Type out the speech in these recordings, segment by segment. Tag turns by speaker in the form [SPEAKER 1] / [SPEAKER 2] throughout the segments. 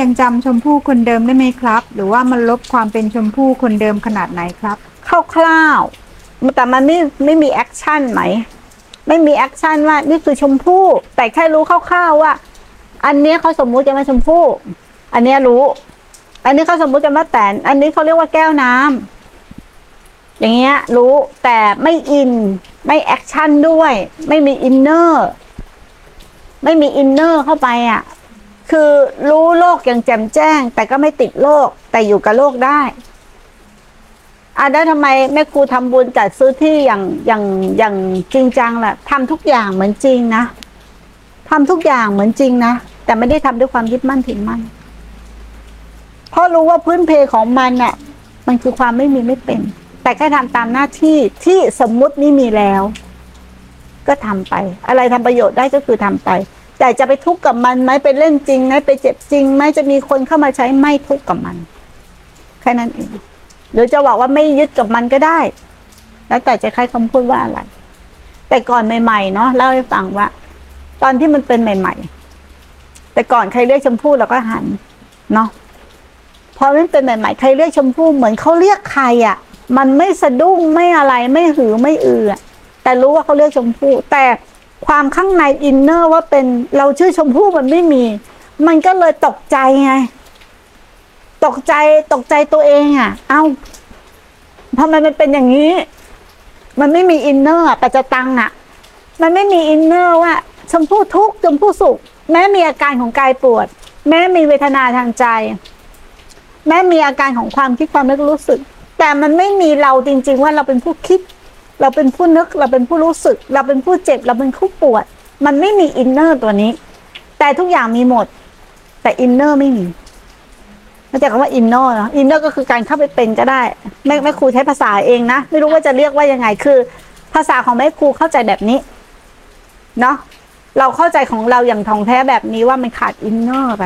[SPEAKER 1] ยังจำชมพู่คนเดิมได้ไหมครับ หรือว่ามันลบความเป็นชมพู่คนเดิมขนาดไหนครับ
[SPEAKER 2] คร่าวๆแต่มันไม่ไม่มี action ไหม ไม่มี action ว่านี่คือชมพู่ แต่แค่รู้คร่าวๆว่า อันนี้เขาสมมุติจะมาชมพู่ อันนี้รู้ อันนี้เขาสมมุติจะมาแตน อันนี้เขาเรียกว่าแก้วน้ำอย่างเงี้ย รู้แต่ไม่อิน ไม่ action ด้วย ไม่มี innerไม่มีอินเนอร์เข้าไปอะ คือรู้โลกอย่างแจ่มแจ้ง แต่ก็ไม่ติดโลก แต่อยู่กับโลกได้อะแล้วทำไมแม่ครูทำบุญจัดซื้อที่อย่างอย่างอย่างจริงจังล่ะทำทุกอย่างเหมือนจริงนะทำทุกอย่างเหมือนจริงนะแต่ไม่ได้ทำด้วยความยึดมั่นถือมั่นเพราะรู้ว่าพื้นเพของมันน่ะมันคือความไม่มีไม่เป็น แต่แค่ทำตามหน้าที่ที่สมมุตินี่มีแล้ว ก็ทำไป อะไรทำประโยชน์ได้ก็คือทำไป แต่จะไปทุกข์กับมันไหมไปเล่นจริงไหมไปเจ็บจริงไหมจะมีคนเข้ามาใช้ไม่ทุกข์กับมันแค่นั้นเองหรือจะบอกว่าไม่ยึดกับมันก็ได้ แล้วแต่จะใช้คำพูดว่าอะไร แต่ก่อนใหม่ๆเนาะเล่าให้ฟังว่า ตอนที่มันเป็นใหม่ ๆ แต่ก่อนใครเรียกชมพู่เราก็หันเนาะพอมันเป็นใหม่ๆใครเรียกชมพู่เหมือนเขาเรียกใครอะ่ะ มันไม่สะดุ้งไม่อะไรไม่หือไม่อือแต่รู้ว่าเขาเรียกชมพู่แต่ ความข้างใน inner ว่าเป็นเราชื่อชมพู่มันไม่มี มันก็เลยตกใจไง ตกใจตกใจตัวเองอะ เอ้าทำไมมันเป็นอย่างนี้ มันไม่มี inner ปัจจัตตังอะ มันไม่มี inner ว่าชมพู่ทุกข์ชมพู่สุข แม้มีอาการของกายปวด แม้มีเวทนาทางใจ แม้มีอาการของความคิดความนึกรู้สึก แต่มันไม่มีเราจริง ๆ ว่าเราเป็นผู้คิด เราเป็นผู้นึกเราเป็นผู้รู้สึก เราเป็นผู้เจ็บเราเป็นผู้ปวด มันไม่มี inner ตัวนี้ แต่ทุกอย่างมีหมด แต่ inner ไม่มีเข้าใจคำว่า inner เนาะ inner ก็คือการเข้าไปเป็นก็ได้แม่แม่ครูใช้ภาษาเองนะไม่รู้ว่าจะเรียกว่ายังไงคือ ภาษาของแม่ครูเข้าใจแบบนี้เนาะเราเข้าใจของเราอย่างถ่องแท้แบบนี้ว่ามันขาด inner ไป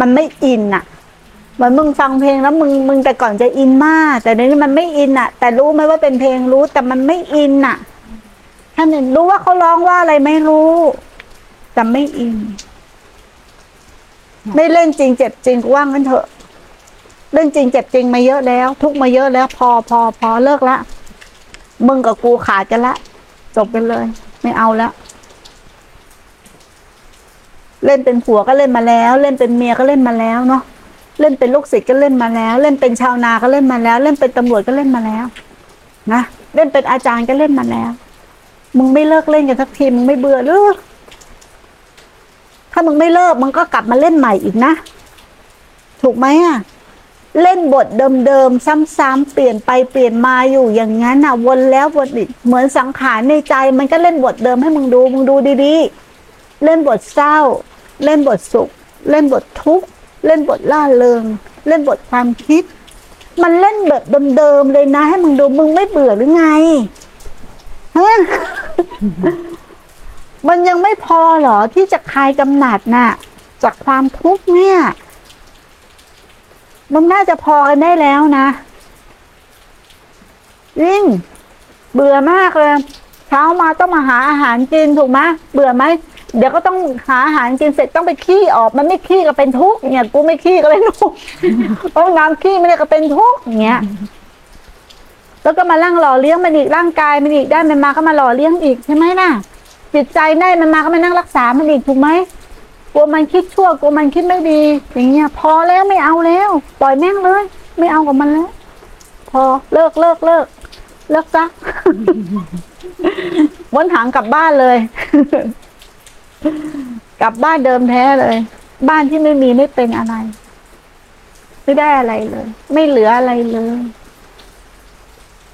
[SPEAKER 2] มันไม่อินอะ เหมือนมึงฟังเพลงแล้วมึงมึงแต่ก่อนจะอินมาก แต่เดี๋ยวนี้มันไม่อินอะแต่รู้ไหมว่าเป็นเพลงรู้ แต่มันไม่อินอะท่านเห็นรู้ว่าเขาร้องว่าอะไรไม่รู้ แต่ไม่อิน ไม่เล่นจริงเจ็บจริงกูว่างั้นเถอะ เล่นจริงเจ็บจริงมาเยอะแล้ว ทุกมาเยอะแล้ว พอพอพอเลิกละมึงกับกูขาดกันละจบกันเลย ไม่เอาแล้วเล่นเป็นผัวก็เล่นมาแล้ว เล่นเป็นเมียก็เล่นมาแล้วเนาะ เล่นเป็นลูกศิษย์ก็เล่นมาแล้ว เล่นเป็นชาวนาก็เล่นมาแล้ว เล่นเป็นตำรวจก็เล่นมาแล้ว นะเล่นเป็นอาจารย์ก็เล่นมาแล้ว มึงไม่เลิกเล่นกันสักทีมึงไม่เบื่อหรือถ้ามึงไม่เลิกมึงก็กลับมาเล่นใหม่อีกนะ ถูกไหมอะเล่นบทเดิมๆซ้ำๆเปลี่ยนไปเปลี่ยนมาอยู่อย่างนั้นอะ วนแล้ววนอีกเหมือนสังขารในใจ มันก็เล่นบทเดิมให้มึงดูมึงดูดีๆเล่นบทเศร้า เล่นบทสุข เล่นบททุกข์ เล่นบทล่าเริง เล่นบทความคิด มันเล่นแบบเดิมๆเลยนะ ให้มึงดูมึงไม่เบื่อหรือไงฮะมันยังไม่พอเหรอที่จะคลายกำหนัดน่ะ จากความทุกข์เนี่ยมันน่าจะพอกันได้แล้วนะยิ่งเบื่อมากเลย เช้ามาต้องมาหาอาหารกินถูกไหมเบื่อไหม เดี๋ยวก็ต้องหาอาหารกินเสร็จต้องไปขี้ออกมันไม่ขี้ก็เป็นทุกข์เนี่ยกูไม่ขี้ก็เป็นทุกข์เพราน้ำขี้ไม่ได้ก็เป็นทุกข์อย่างเงี้ยแล้วก็มาล่างหล่อเลี้ยงมันอีกร่างกายมันอีกได้มันมาก็มาหล่อเลี้ยงอีกใช่ไหมล่ะ จิตใจได้มันมาก็มานั่งรักษามันอีกถูกไหมกลัวมันคิดชั่วกลัวมันคิดไม่ดี อย่างเงี้ย พอแล้วไม่เอาแล้ว ปล่อยแม่งเลย ไม่เอากับมันแล้ว พอเลิกเลิกเลิกเลิกซะวนหางกลับบ้านเลย กลับบ้านเดิมแท้เลย บ้านที่ไม่มีไม่เป็นอะไร ไม่ได้อะไรเลย ไม่เหลืออะไรเลย